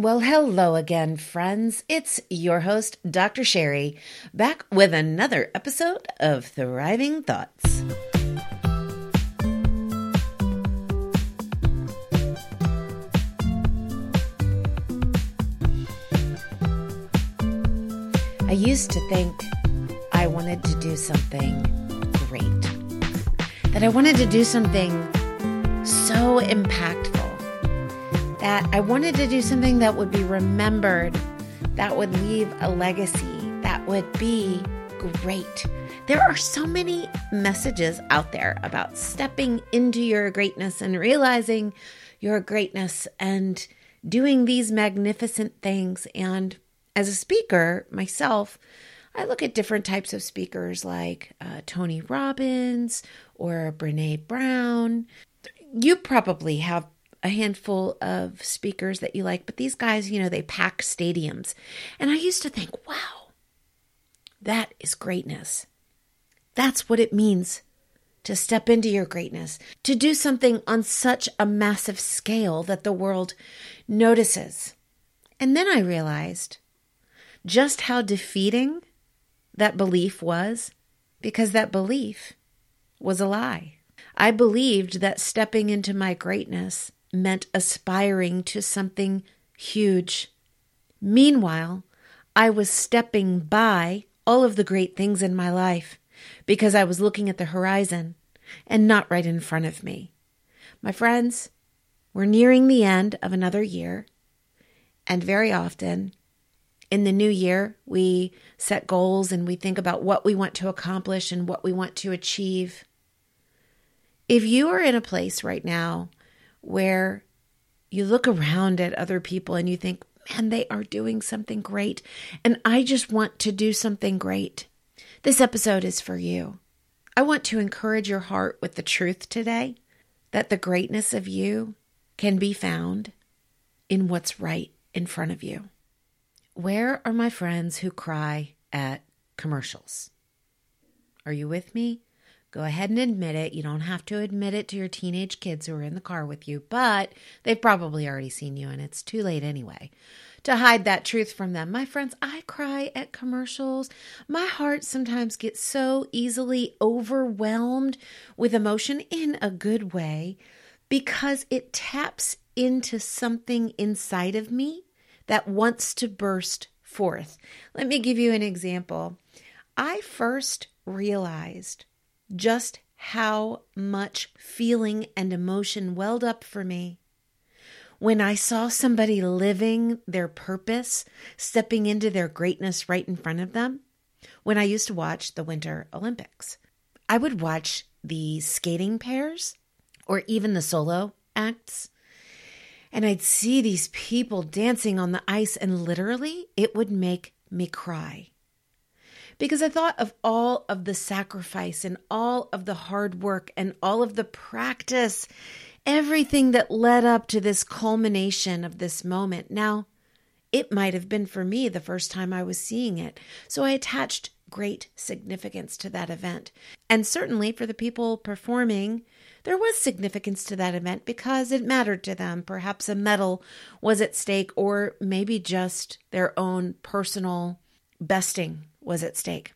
Well, hello again, friends. It's your host, Dr. Sherry, back with another episode of Thriving Thoughts. I used to think I wanted to do something great, that I wanted to do something so impactful that I wanted to do something that would be remembered, that would leave a legacy, that would be great. There are so many messages out there about stepping into your greatness and realizing your greatness and doing these magnificent things. And as a speaker myself, I look at different types of speakers like uh, Tony Robbins or Brene Brown. You probably have a handful of speakers that you like, but these guys, you know, they pack stadiums. And I used to think, wow, that is greatness. That's what it means to step into your greatness, to do something on such a massive scale that the world notices. And then I realized just how defeating that belief was because that belief was a lie. I believed that stepping into my greatness meant aspiring to something huge. Meanwhile, I was stepping by all of the great things in my life because I was looking at the horizon and not right in front of me. My friends, we're nearing the end of another year, and very often in the new year, we set goals and we think about what we want to accomplish and what we want to achieve. If you are in a place right now where you look around at other people and you think, man, they are doing something great. And I just want to do something great. This episode is for you. I want to encourage your heart with the truth today that the greatness of you can be found in what's right in front of you. Where are my friends who cry at commercials? Are you with me? Go ahead and admit it. You don't have to admit it to your teenage kids who are in the car with you, but they've probably already seen you and it's too late anyway to hide that truth from them. My friends, I cry at commercials. My heart sometimes gets so easily overwhelmed with emotion in a good way because it taps into something inside of me that wants to burst forth. Let me give you an example. I first realized just how much feeling and emotion welled up for me when I saw somebody living their purpose, stepping into their greatness right in front of them. When I used to watch the Winter Olympics, I would watch the skating pairs or even the solo acts. And I'd see these people dancing on the ice, and literally, it would make me cry because I thought of all of the sacrifice and all of the hard work and all of the practice, everything that led up to this culmination of this moment. Now, it might have been for me the first time I was seeing it, so I attached great significance to that event. And certainly for the people performing, there was significance to that event because it mattered to them. Perhaps a medal was at stake, or maybe just their own personal besting was at stake.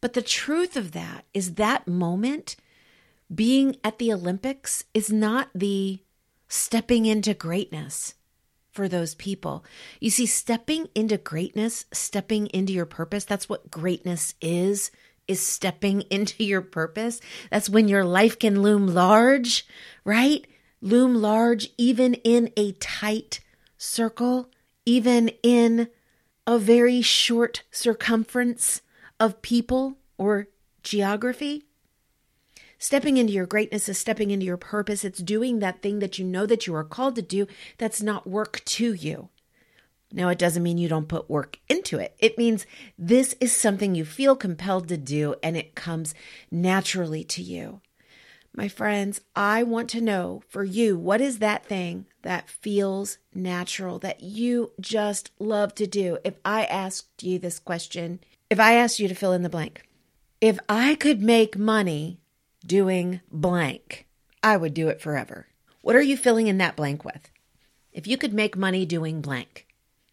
But the truth of that is that moment, being at the Olympics, is not the stepping into greatness for those people. You see, stepping into greatness, stepping into your purpose, that's what greatness is, is stepping into your purpose. That's when your life can loom large, right? Loom large even in a tight circle, even in a very short circumference of people or geography. Stepping into your greatness is stepping into your purpose. It's doing that thing that you know that you are called to do that's not work to you. Now, it doesn't mean you don't put work into it. It means this is something you feel compelled to do and it comes naturally to you. My friends, I want to know for you what is that thing that feels natural that you just love to do? If I asked you this question, if I asked you to fill in the blank, if I could make money doing blank, I would do it forever. What are you filling in that blank with? If you could make money doing blank,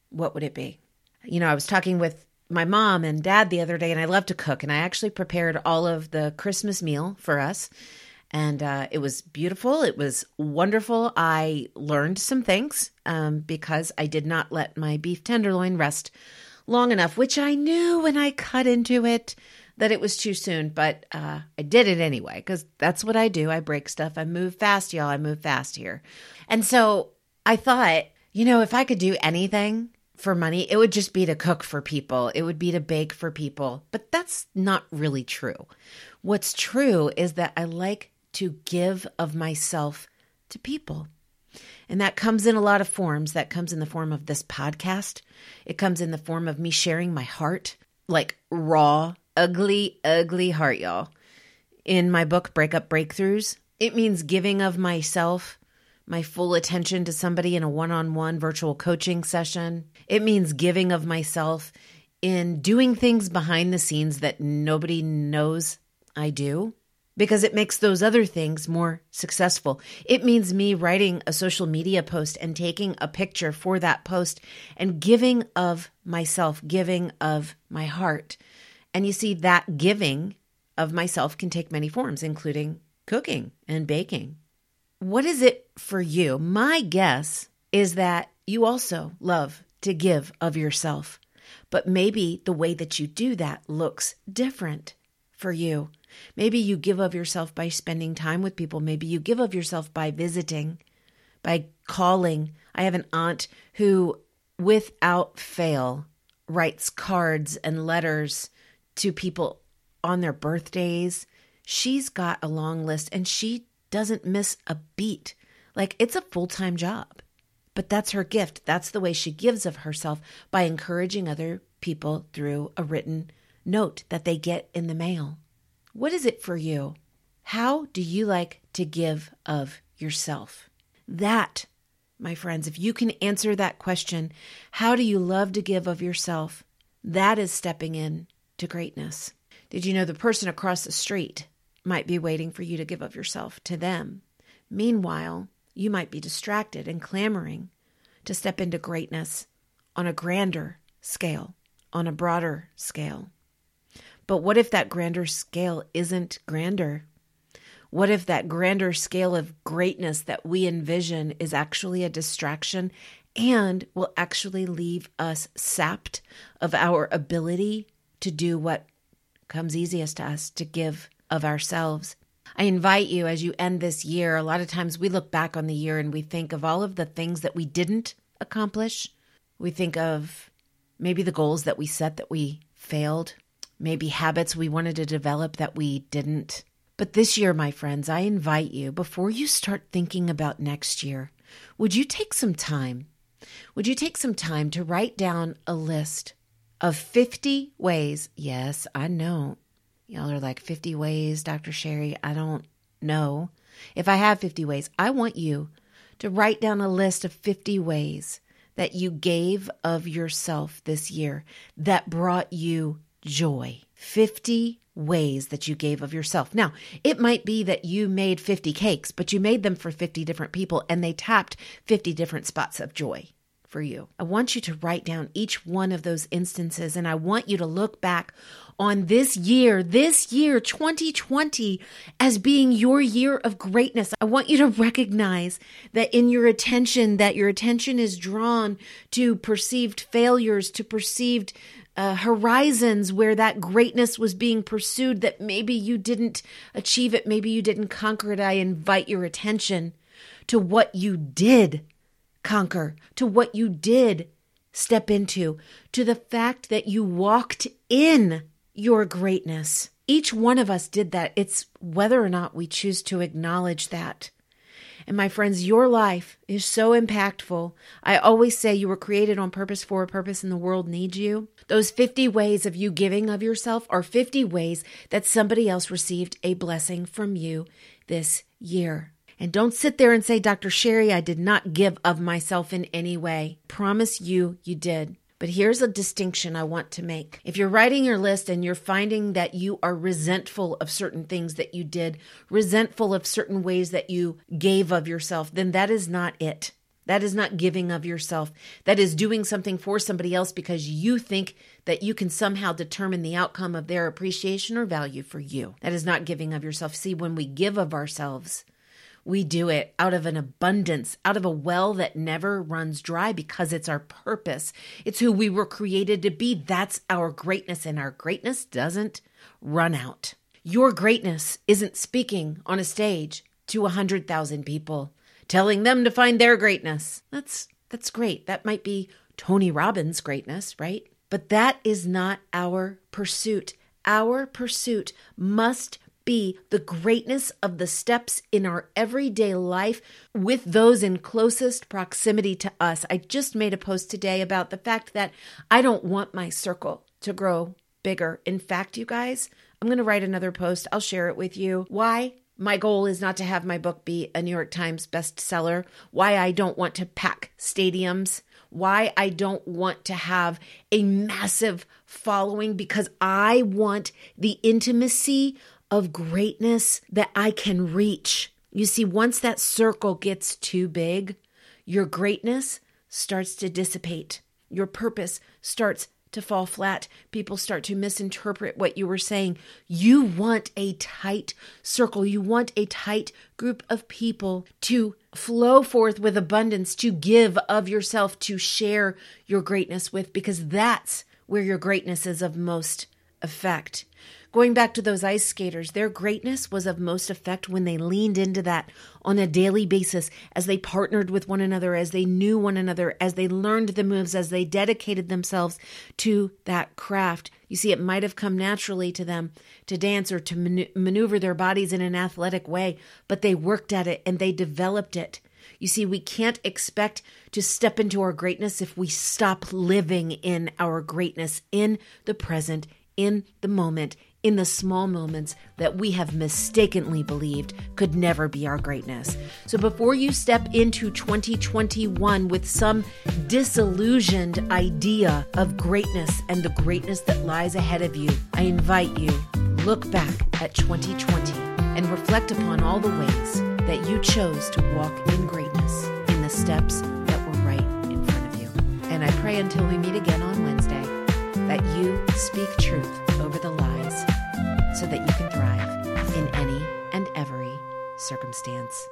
what would it be? You know, I was talking with my mom and dad the other day, and I love to cook, and I actually prepared all of the Christmas meal for us. And uh, it was beautiful. It was wonderful. I learned some things um, because I did not let my beef tenderloin rest long enough, which I knew when I cut into it that it was too soon, but uh, I did it anyway because that's what I do. I break stuff. I move fast, y'all. I move fast here. And so I thought, you know, if I could do anything for money, it would just be to cook for people, it would be to bake for people. But that's not really true. What's true is that I like to give of myself to people. And that comes in a lot of forms. That comes in the form of this podcast. It comes in the form of me sharing my heart, like raw, ugly, ugly heart, y'all. In my book, Breakup Breakthroughs, it means giving of myself, my full attention to somebody in a one on one virtual coaching session. It means giving of myself in doing things behind the scenes that nobody knows I do because it makes those other things more successful. It means me writing a social media post and taking a picture for that post and giving of myself, giving of my heart. And you see, that giving of myself can take many forms, including cooking and baking. What is it for you? My guess is that you also love to give of yourself, but maybe the way that you do that looks different for you. Maybe you give of yourself by spending time with people. Maybe you give of yourself by visiting, by calling. I have an aunt who, without fail, writes cards and letters to people on their birthdays. She's got a long list and she doesn't miss a beat. Like it's a full time job. But that's her gift. That's the way she gives of herself by encouraging other people through a written note that they get in the mail. What is it for you? How do you like to give of yourself? That, my friends, if you can answer that question, how do you love to give of yourself? That is stepping in to greatness. Did you know the person across the street might be waiting for you to give of yourself to them? Meanwhile, you might be distracted and clamoring to step into greatness on a grander scale, on a broader scale. But what if that grander scale isn't grander? What if that grander scale of greatness that we envision is actually a distraction and will actually leave us sapped of our ability to do what comes easiest to us to give of ourselves? I invite you as you end this year. A lot of times we look back on the year and we think of all of the things that we didn't accomplish. We think of maybe the goals that we set that we failed maybe habits we wanted to develop that we didn't. But this year, my friends, I invite you, before you start thinking about next year, would you take some time? Would you take some time to write down a list of 50 ways? Yes, I know. Y'all are like 50 ways, Dr. Sherry. I don't know. If I have 50 ways, I want you to write down a list of 50 ways that you gave of yourself this year that brought you joy. 50 ways that you gave of yourself. Now, it might be that you made 50 cakes, but you made them for 50 different people and they tapped 50 different spots of joy for you. I want you to write down each one of those instances and I want you to look back on this year, this year, 2020, as being your year of greatness. I want you to recognize that in your attention, that your attention is drawn to perceived failures, to perceived uh, horizons where that greatness was being pursued that maybe you didn't achieve it, maybe you didn't conquer it. I invite your attention to what you did conquer, to what you did step into, to the fact that you walked in your greatness. Each one of us did that. It's whether or not we choose to acknowledge that. And my friends, your life is so impactful. I always say you were created on purpose for a purpose and the world needs you. Those 50 ways of you giving of yourself are 50 ways that somebody else received a blessing from you this year. And don't sit there and say, Dr. Sherry, I did not give of myself in any way. Promise you, you did. But here's a distinction I want to make. If you're writing your list and you're finding that you are resentful of certain things that you did, resentful of certain ways that you gave of yourself, then that is not it. That is not giving of yourself. That is doing something for somebody else because you think that you can somehow determine the outcome of their appreciation or value for you. That is not giving of yourself. See, when we give of ourselves, we do it out of an abundance, out of a well that never runs dry because it's our purpose. It's who we were created to be. That's our greatness, and our greatness doesn't run out. Your greatness isn't speaking on a stage to a 100,000 people telling them to find their greatness. That's that's great. That might be Tony Robbins' greatness, right? But that is not our pursuit. Our pursuit must be the greatness of the steps in our everyday life with those in closest proximity to us. I just made a post today about the fact that I don't want my circle to grow bigger. In fact, you guys, I'm going to write another post. I'll share it with you. Why? My goal is not to have my book be a New York Times bestseller. Why I don't want to pack stadiums. Why I don't want to have a massive following because I want the intimacy of greatness that I can reach. You see, once that circle gets too big, your greatness starts to dissipate. Your purpose starts to fall flat. People start to misinterpret what you were saying. You want a tight circle. You want a tight group of people to flow forth with abundance, to give of yourself, to share your greatness with, because that's where your greatness is of most effect. Going back to those ice skaters, their greatness was of most effect when they leaned into that on a daily basis, as they partnered with one another, as they knew one another, as they learned the moves, as they dedicated themselves to that craft. You see, it might have come naturally to them to dance or to man- maneuver their bodies in an athletic way, but they worked at it and they developed it. You see, we can't expect to step into our greatness if we stop living in our greatness in the present, in the moment, in the small moments that we have mistakenly believed could never be our greatness. So before you step into 2021 with some disillusioned idea of greatness and the greatness that lies ahead of you, I invite you look back at 2020 and reflect upon all the ways that you chose to walk in greatness in the steps that were right in front of you. And I pray until we meet again on Wednesday that you speak truth over the lies so that you can thrive in any and every circumstance.